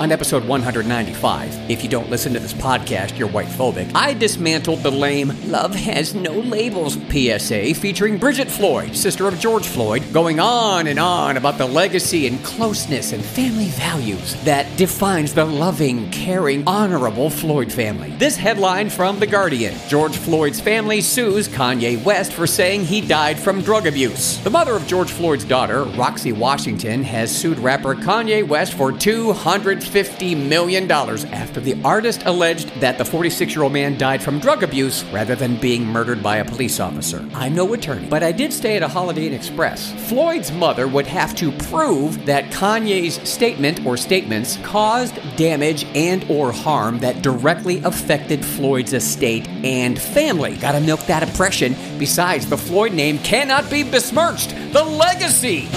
On episode 195, if you don't listen to this podcast, you're white phobic, I dismantled the lame Love Has No Labels PSA featuring Bridget Floyd, sister of George Floyd, going on and on about the legacy and closeness and family values that defines the loving, caring, honorable Floyd family. This headline from The Guardian George Floyd's family sues Kanye West for saying he died from drug abuse. The mother of George Floyd's daughter, Roxie Washington, has sued rapper Kanye West for 200 $50 million after the artist alleged that the 46 year old man died from drug abuse rather than being murdered by a police officer. I'm no attorney, but I did stay at a Holiday Inn Express. Floyd's mother would have to prove that Kanye's statement or statements caused damage and or harm that directly affected Floyd's estate and family. Gotta milk that impression. Besides, the Floyd name cannot be besmirched. The legacy